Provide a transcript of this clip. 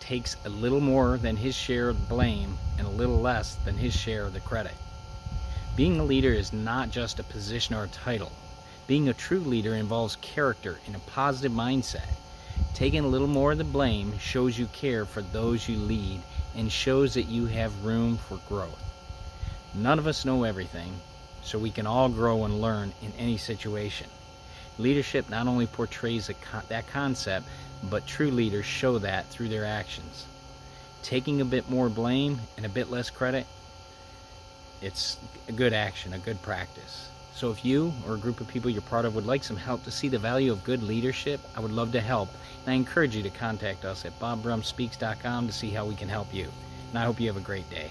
takes a little more than his share of the blame and a little less than his share of the credit. Being a leader is not just a position or a title. Being a true leader involves character and a positive mindset. Taking a little more of the blame shows you care for those you lead and shows that you have room for growth. None of us know everything, so we can all grow and learn in any situation. Leadership not only portrays that concept, but true leaders show that through their actions. Taking a bit more blame and a bit less credit, it's a good action, a good practice. So if you or a group of people you're part of would like some help to see the value of good leadership, I would love to help. And I encourage you to contact us at bobbrummspeaks.com to see how we can help you. And I hope you have a great day.